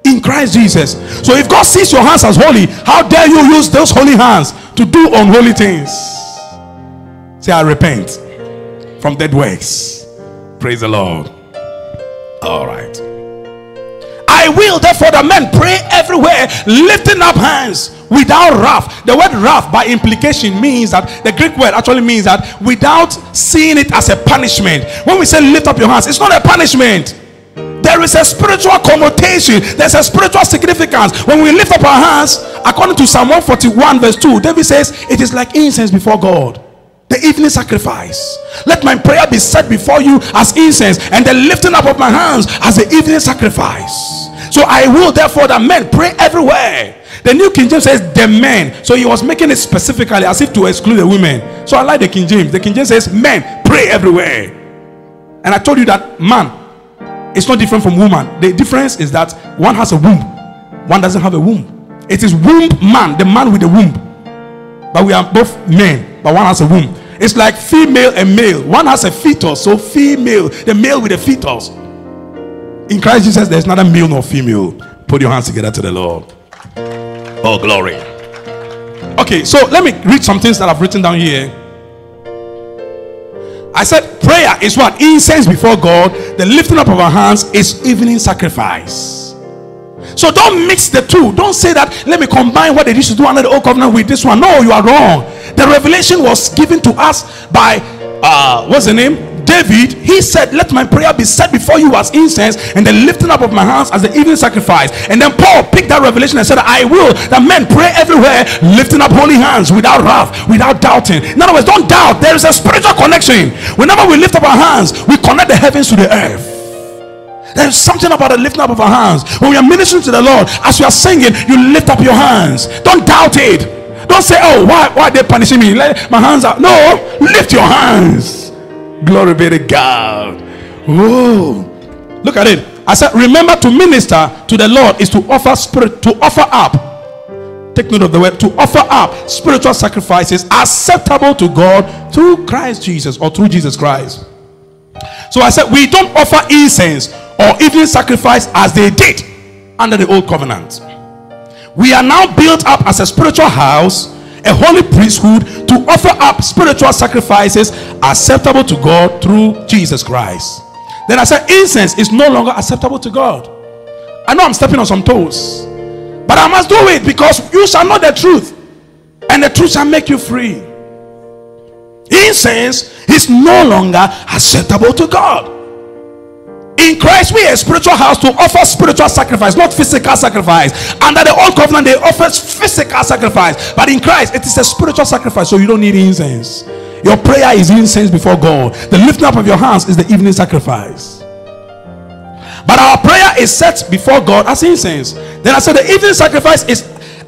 in Christ Jesus. So if God sees your hands as holy, how dare you use those holy hands to do unholy things? Say, I repent from dead works. Praise the Lord. All right. I will therefore the men pray everywhere, lifting up hands without wrath. The word wrath, by implication, means that the Greek word actually means that without seeing it as a punishment. When we say lift up your hands, it's not a punishment. There is a spiritual connotation, there's a spiritual significance. When we lift up our hands, according to Psalm 141, verse 2, David says, It is like incense before God the evening sacrifice. Let my prayer be set before you as incense, and the lifting up of my hands as the evening sacrifice. So I will therefore that men pray everywhere. The New King James says the men. So he was making it specifically as if to exclude the women. So I like the King James. The King James says men pray everywhere. And I told you that man is not different from woman. The difference is that one has a womb, one doesn't have a womb. It is womb man, the man with the womb. But we are both men, but one has a womb. It's like female and male. One has a fetus, so female, the male with a fetus. In Christ Jesus, there's neither male nor female. Put your hands together to the Lord. Oh, glory. Okay, so let me read some things that I've written down here. I said prayer is what? Incense before God. The lifting up of our hands is evening sacrifice. So don't mix the two. Don't say that, let me combine what they used to do under the old covenant with this one. No, you are wrong. The revelation was given to us by, uh, what's the name? David, he said, Let my prayer be set before you as incense, and the lifting up of my hands as the evening sacrifice. And then Paul picked that revelation and said, I will that men pray everywhere, lifting up holy hands without wrath, without doubting. In other words, don't doubt. There is a spiritual connection. Whenever we lift up our hands, we connect the heavens to the earth. There's something about the lifting up of our hands. When we are ministering to the Lord, as we are singing, you lift up your hands. Don't doubt it. Don't say, Oh, why, why are they punishing me? Let my hands out. No, lift your hands. Glory be to God. Oh, look at it. I said, remember to minister to the Lord is to offer spirit, to offer up. Take note of the word to offer up spiritual sacrifices acceptable to God through Christ Jesus or through Jesus Christ. So I said, we don't offer incense or even sacrifice as they did under the old covenant. We are now built up as a spiritual house, a holy priesthood to offer up spiritual sacrifices acceptable to God through Jesus Christ. Then I said, incense is no longer acceptable to God. I know I'm stepping on some toes, but I must do it because you shall know the truth, and the truth shall make you free. Incense is no longer acceptable to God. In Christ, we are a spiritual house to offer spiritual sacrifice, not physical sacrifice. Under the old covenant, they offer physical sacrifice, but in Christ, it is a spiritual sacrifice, so you don't need incense. Your prayer is incense before God. The lifting up of your hands is the evening sacrifice. But our prayer is set before God as incense. Then I said the evening sacrifice is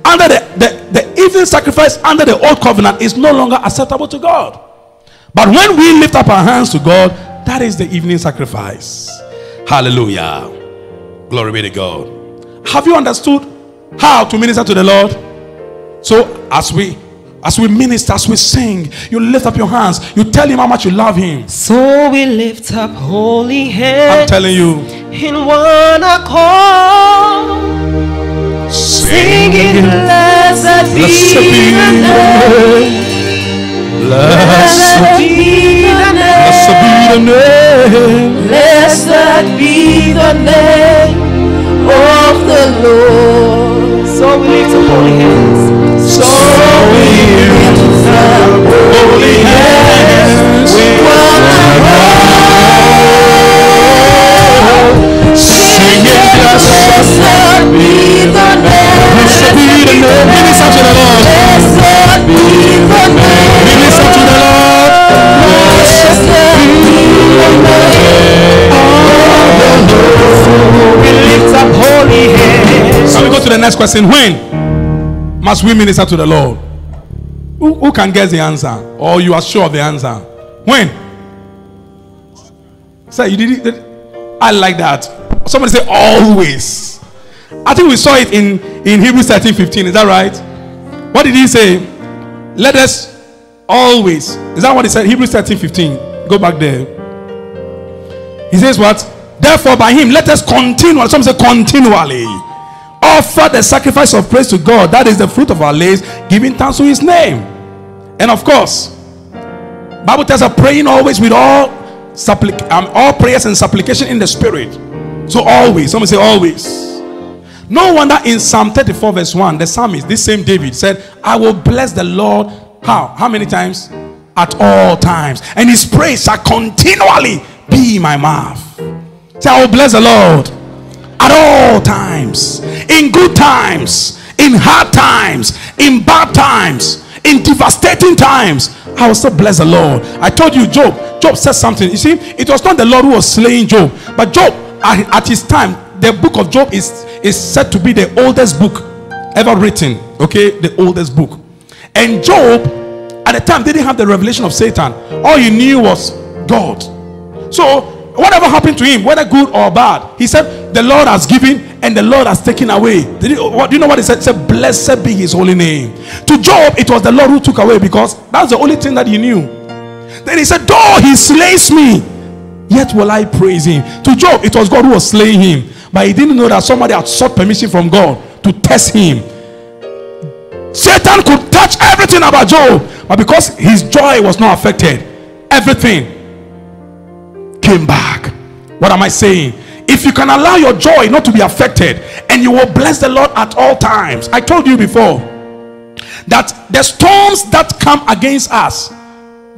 under the, the, the evening sacrifice under the old covenant is no longer acceptable to God. But when we lift up our hands to God, that is the evening sacrifice. Hallelujah. Glory be to God. Have you understood how to minister to the Lord? So as we as we minister, as we sing, you lift up your hands, you tell him how much you love him. So we lift up holy hands. I'm telling you. In one accord. Singing, blessed be the name. Blessed be the name. Blessed be the name of the Lord. So we lift up holy hands. So we lift up holy hands. Singing blessed be the name. Blessed be the name. Minister to the Lord. Blessed be the name. Can we go to the next question? When must we minister to the Lord? Who, who can guess the answer? Or you are sure of the answer? When? Say you did it. I like that. Somebody say always. I think we saw it in, in Hebrews 13 15. Is that right? What did he say? Let us always. Is that what he said? Hebrews 13 15. Go back there. He says, What? Therefore, by him, let us continue. Some say continually offer the sacrifice of praise to God. That is the fruit of our lips, giving thanks to his name. And of course, Bible tells us praying always with all supplic- um, all prayers and supplication in the spirit. So always, somebody say always. No wonder in Psalm 34, verse 1, the psalmist, this same David, said, I will bless the Lord. How? How many times? At all times. And his praise shall continually be in my mouth. Say, I will bless the Lord at all times. In good times, in hard times, in bad times, in devastating times. I will still bless the Lord. I told you, Job. Job said something. You see, it was not the Lord who was slaying Job, but Job, at, at his time, the book of Job is, is said to be the oldest book ever written. Okay, the oldest book. And Job, at the time, didn't have the revelation of Satan. All he knew was God. So, whatever happened to him, whether good or bad, he said, The Lord has given and the Lord has taken away. Did what, do you know what he said? He said, Blessed be his holy name. To Job, it was the Lord who took away because that's the only thing that he knew. Then he said, Though he slays me, yet will I praise him. To Job, it was God who was slaying him. But he didn't know that somebody had sought permission from God to test him. Satan could touch everything about Job, but because his joy was not affected, everything came back. What am I saying? If you can allow your joy not to be affected, and you will bless the Lord at all times. I told you before that the storms that come against us,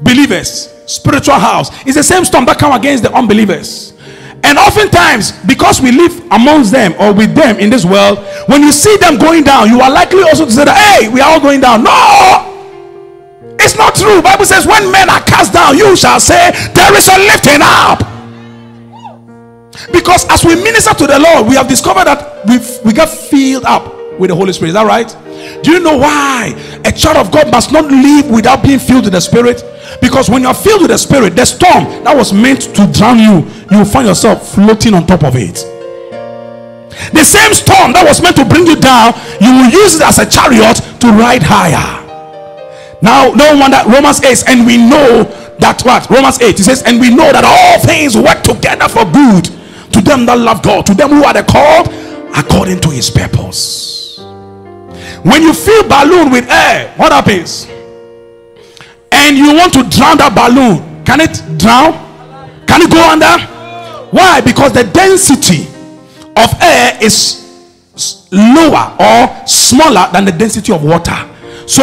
believers, spiritual house, is the same storm that come against the unbelievers. And oftentimes, because we live amongst them or with them in this world, when you see them going down, you are likely also to say that, hey, we are all going down. No, it's not true. Bible says, when men are cast down, you shall say, there is a lifting up. Because as we minister to the Lord, we have discovered that we we get filled up with the Holy Spirit. Is that right? Do you know why a child of God must not live without being filled with the Spirit? Because when you're filled with the Spirit, the storm that was meant to drown you, you will find yourself floating on top of it. The same storm that was meant to bring you down, you will use it as a chariot to ride higher. Now, no wonder Romans 8, and we know that what? Romans 8, it says, and we know that all things work together for good to them that love God, to them who are the called according to his purpose. When you fill balloon with air, what happens? And you want to drown that balloon, can it drown? Can it go under? Why? Because the density of air is lower or smaller than the density of water. So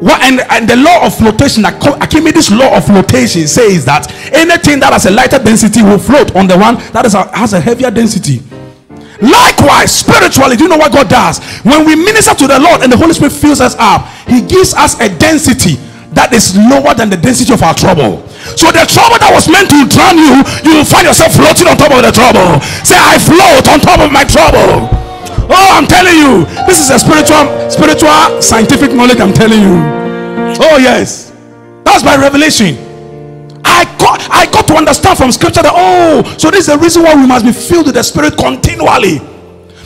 what and, and the law of flotation Archimedes law of flotation says that anything that has a lighter density will float on the one that is a, has a heavier density. Likewise spiritually do you know what god does? When we minister to the lord and the holy spirit fills us up he gives us a density that is lower than the density of our trouble. So the trouble that was meant to drown you you will find yourself floating on top of the trouble. Say i float on top of my trouble Oh, I'm telling you, this is a spiritual, spiritual, scientific knowledge. I'm telling you. Oh, yes, that's by revelation. I got, I got to understand from scripture that oh, so this is the reason why we must be filled with the spirit continually.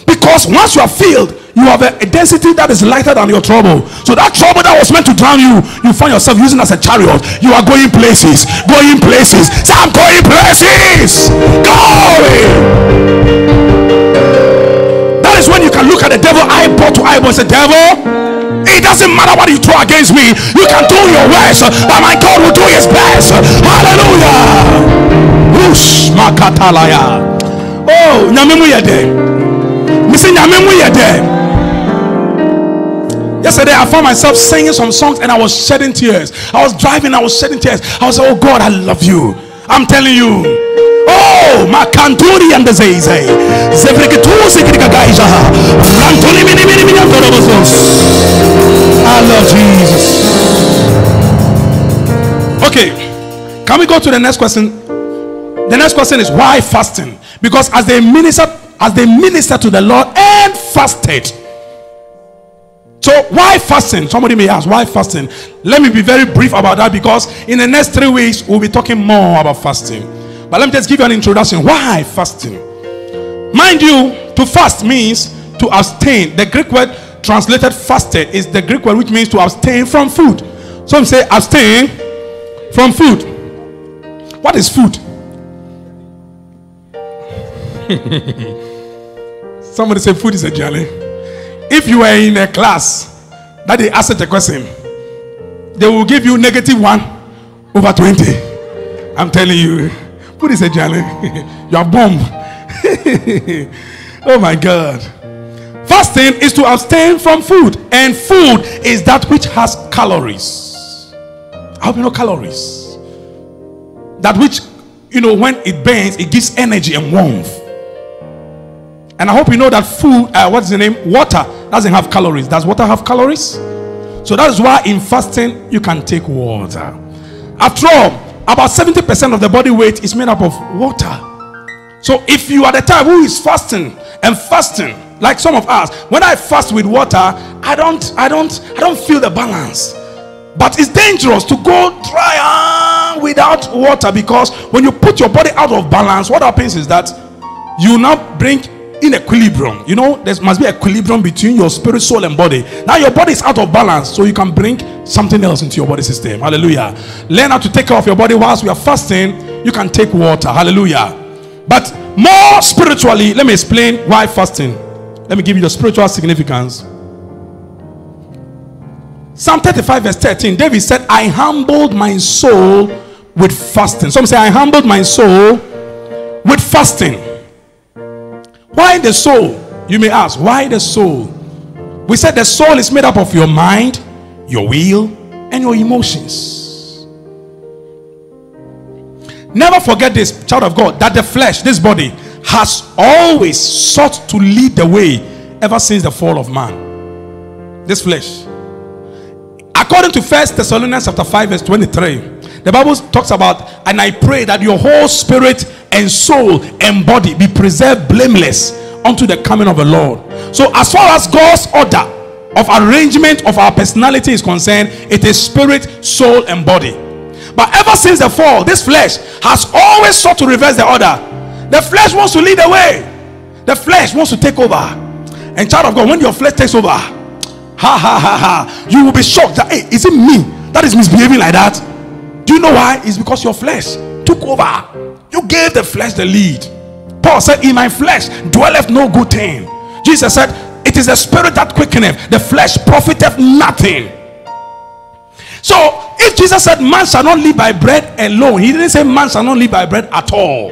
Because once you are filled, you have a, a, density that is lighter than your trouble. So that trouble that was meant to drown you, you find yourself using as a chariot. You are going places, going places. Say, I'm going places. Going is when you can look at the devil eyeball to eyeball and say, Devil, it doesn't matter what you throw against me. You can do your worst, but my God will do his best. Hallelujah. Whoosh, makatalaya. Oh, nyamemu yede. Missing nyamemu yede. Yesterday, I found myself singing some songs and I was shedding tears. I was driving, I was shedding tears. I was like, Oh God, I love you. I'm telling you. Makanturi and the zeize. Zevrikitusi kirikagaija. Rantuni mini mini mini andorobozos. I love Jesus. Okay, can we go to the next question? The next question is why fasting? Because as they minister, as they minister to the Lord and fasted. So why fasting? Somebody may ask, why fasting? Let me be very brief about that because in the next three weeks we'll be talking more about fasting. But let me just give you an introduction. Why fasting? Mind you, to fast means to abstain. The Greek word translated fasted is the Greek word which means to abstain from food. Some say abstain from food. What is food? Somebody say food is a jelly. If you are in a class that they ask a question, they will give you negative one over 20. I'm telling you. Put this Johnny. you are bomb. oh my God. Fasting is to abstain from food, and food is that which has calories. I hope you know calories. That which, you know, when it burns, it gives energy and warmth. And I hope you know that food, uh, what's the name? Water doesn't have calories. Does water have calories? So that is why in fasting you can take water. After all, about 70% of the body weight is made up of water. So if you are the type who is fasting and fasting, like some of us, when I fast with water, I don't, I don't, I don't feel the balance. But it's dangerous to go dry ah, without water because when you put your body out of balance, what happens is that you now bring in equilibrium. You know, there must be equilibrium between your spirit, soul, and body. Now your body is out of balance, so you can bring something else into your body system. Hallelujah. Learn how to take care of your body whilst we are fasting. You can take water. Hallelujah. But more spiritually, let me explain why fasting. Let me give you the spiritual significance. Psalm 35, verse 13, David said, I humbled my soul with fasting. Some say, I humbled my soul with fasting. Why the soul? You may ask, why the soul? We said the soul is made up of your mind, your will, and your emotions. Never forget this, child of God, that the flesh, this body, has always sought to lead the way ever since the fall of man. This flesh. According to First Thessalonians chapter 5, verse 23, the Bible talks about, and I pray that your whole spirit and soul and body be preserved blameless unto the coming of the Lord. So, as far as God's order of arrangement of our personality is concerned, it is spirit, soul, and body. But ever since the fall, this flesh has always sought to reverse the order. The flesh wants to lead the way, the flesh wants to take over. And, child of God, when your flesh takes over, ha ha ha ha, you will be shocked that, hey, is it me that is misbehaving like that? Do you know why? It's because your flesh took over. You gave the flesh the lead. Paul said, In my flesh dwelleth no good thing. Jesus said, It is the spirit that quickeneth, the flesh profiteth nothing. So, if Jesus said, Man shall not live by bread alone, he didn't say, Man shall not live by bread at all.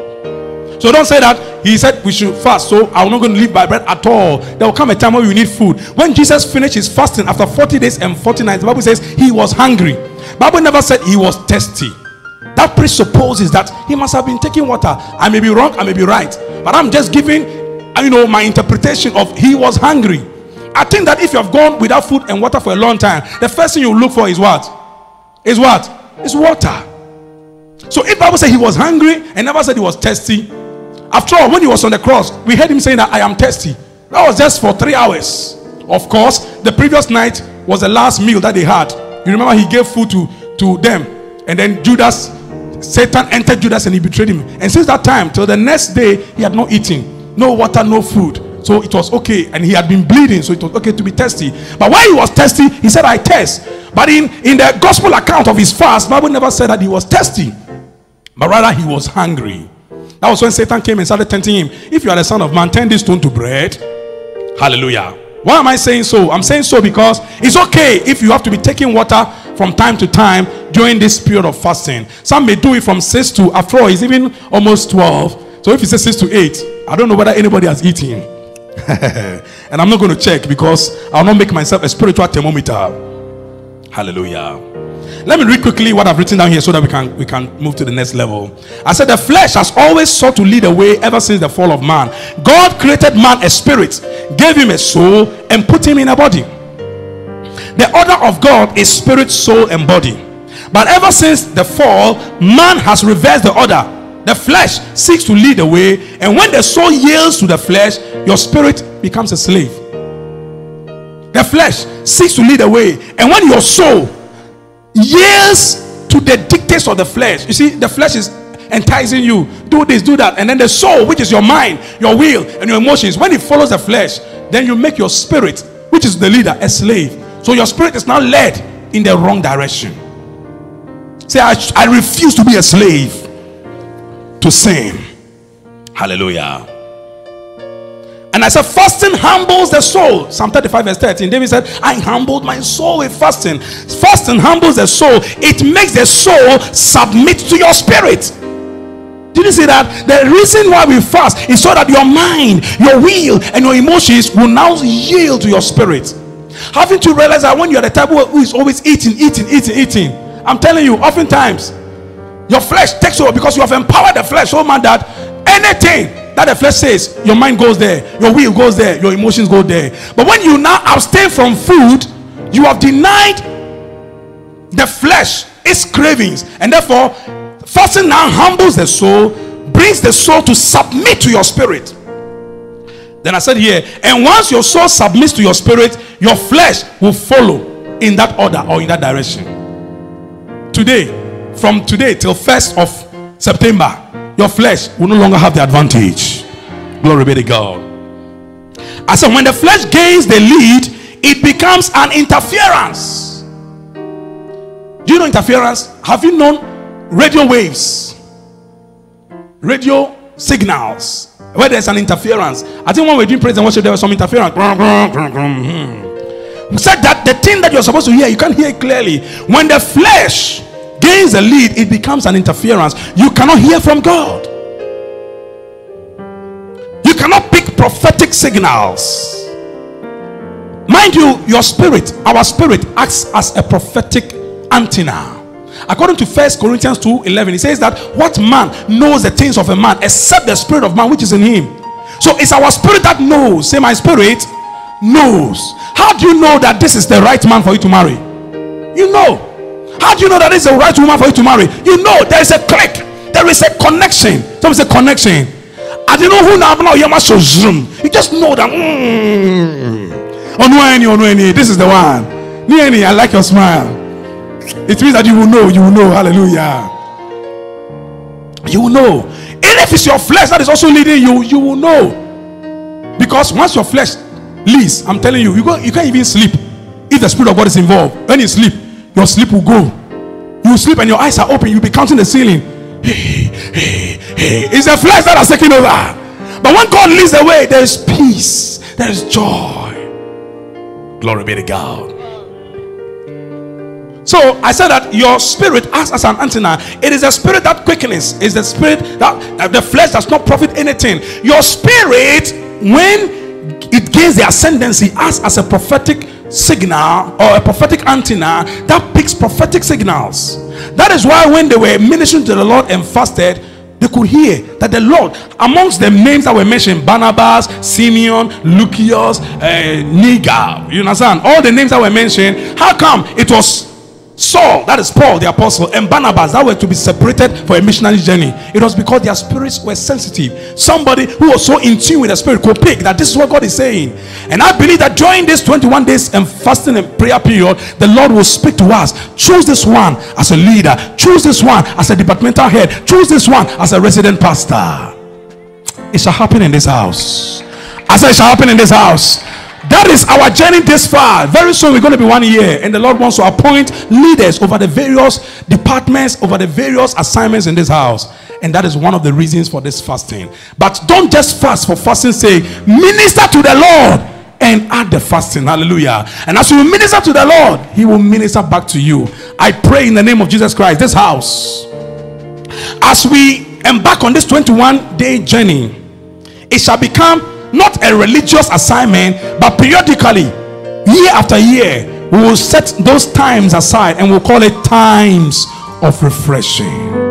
So, don't say that he said we should fast, so I'm not going to live by bread at all. There will come a time when you need food. When Jesus finished his fasting after 40 days and 40 nights, the Bible says he was hungry. Bible never said he was thirsty. That presupposes that he must have been taking water. I may be wrong, I may be right, but I'm just giving, you know, my interpretation of he was hungry. I think that if you have gone without food and water for a long time, the first thing you look for is what? Is what? Is water. So if Bible said he was hungry and never said he was thirsty, after all, when he was on the cross, we heard him saying that I am thirsty. That was just for three hours. Of course, the previous night was the last meal that they had. You remember he gave food to, to them, and then Judas Satan entered Judas and he betrayed him. And since that time till the next day, he had not eaten, no water, no food. So it was okay, and he had been bleeding, so it was okay to be thirsty. But while he was thirsty, he said, "I thirst." But in in the gospel account of his fast, Bible never said that he was thirsty, but rather he was hungry. That was when Satan came and started tempting him. If you are the son of man, turn this stone to bread. Hallelujah. Why am I saying so? I'm saying so because it's okay if you have to be taking water from time to time during this period of fasting. Some may do it from 6 to, after all, it's even almost 12. So if you say 6 to 8, I don't know whether anybody has eaten. and I'm not going to check because I'll not make myself a spiritual thermometer. Hallelujah. Let me read quickly what I've written down here so that we can we can move to the next level. I said the flesh has always sought to lead the way ever since the fall of man. God created man a spirit, gave him a soul, and put him in a body. The order of God is spirit, soul, and body. But ever since the fall, man has reversed the order. The flesh seeks to lead the way, and when the soul yields to the flesh, your spirit becomes a slave. The flesh seeks to lead the way, and when your soul yields to the dictates of the flesh, you see, the flesh is enticing you, do this, do that, and then the soul, which is your mind, your will, and your emotions, when it follows the flesh, then you make your spirit, which is the leader, a slave. So your spirit is now led in the wrong direction. Say, I, I refuse to be a slave to sin. Hallelujah. And I said, fasting humbles the soul. Psalm 35, verse 13. David said, I humbled my soul with fasting. Fasting humbles the soul, it makes the soul submit to your spirit. Did you see that? The reason why we fast is so that your mind, your will, and your emotions will now yield to your spirit. Having to realize that when you're the type who is always eating, eating, eating, eating, I'm telling you, oftentimes your flesh takes over because you have empowered the flesh so much that anything that the flesh says, your mind goes there, your will goes there, your emotions go there. But when you now abstain from food, you have denied the flesh its cravings, and therefore, fasting now humbles the soul, brings the soul to submit to your spirit. Then I said here, and once your soul submits to your spirit, your flesh will follow in that order or in that direction. Today, from today till 1st of September, your flesh will no longer have the advantage. Glory be to God. I said, when the flesh gains the lead, it becomes an interference. Do you know interference? Have you known radio waves? Radio signals where there's an interference. I think when we're doing praise and worship, there was some interference. We hmm. said that the thing that you're supposed to hear, you can't hear clearly. When the flesh gains a lead, it becomes an interference. You cannot hear from God. You cannot pick prophetic signals. Mind you, your spirit, our spirit, acts as a prophetic antenna. According to First Corinthians 2 11, it says that what man knows the things of a man except the spirit of man which is in him. So it's our spirit that knows. Say, my spirit knows. How do you know that this is the right man for you to marry? You know. How do you know that is the right woman for you to marry? You know there is a click, there is a connection. Some say connection. I don't know who now now you must zoom. You just know that. Mm, this is the one. I like your smile. It means that you will know, you will know. Hallelujah. You will know. And if it's your flesh that is also leading you, you will know. Because once your flesh leads, I'm telling you, you, go, you can't even sleep if the Spirit of God is involved. When you sleep, your sleep will go. You sleep and your eyes are open, you'll be counting the ceiling. Hey, hey, hey. It's the flesh that is taking over. But when God leads the way, there is peace, there is joy. Glory be to God. So I said that your spirit acts as an antenna. It is a spirit that quickens. It's the spirit that, that the flesh does not profit anything. Your spirit, when it gains the ascendancy, acts as a prophetic signal or a prophetic antenna that picks prophetic signals. That is why when they were ministering to the Lord and fasted, they could hear that the Lord, amongst the names that were mentioned, Barnabas, Simeon, Lucius, uh, Niger, you understand? All the names that were mentioned, how come it was Saul, that is Paul the apostle, and Barnabas that were to be separated for a missionary journey. It was because their spirits were sensitive. Somebody who was so in tune with the spirit could pick that this is what God is saying. And I believe that during this 21 days and fasting and prayer period, the Lord will speak to us. Choose this one as a leader, choose this one as a departmental head, choose this one as a resident pastor. It shall happen in this house. I said, it shall happen in this house. That is our journey this far. Very soon we're going to be one year, and the Lord wants to appoint leaders over the various departments, over the various assignments in this house. And that is one of the reasons for this fasting. But don't just fast for fasting's sake, minister to the Lord and add the fasting. Hallelujah. And as you minister to the Lord, He will minister back to you. I pray in the name of Jesus Christ, this house, as we embark on this 21 day journey, it shall become not a religious assignment, but periodically, year after year, we will set those times aside and we'll call it times of refreshing.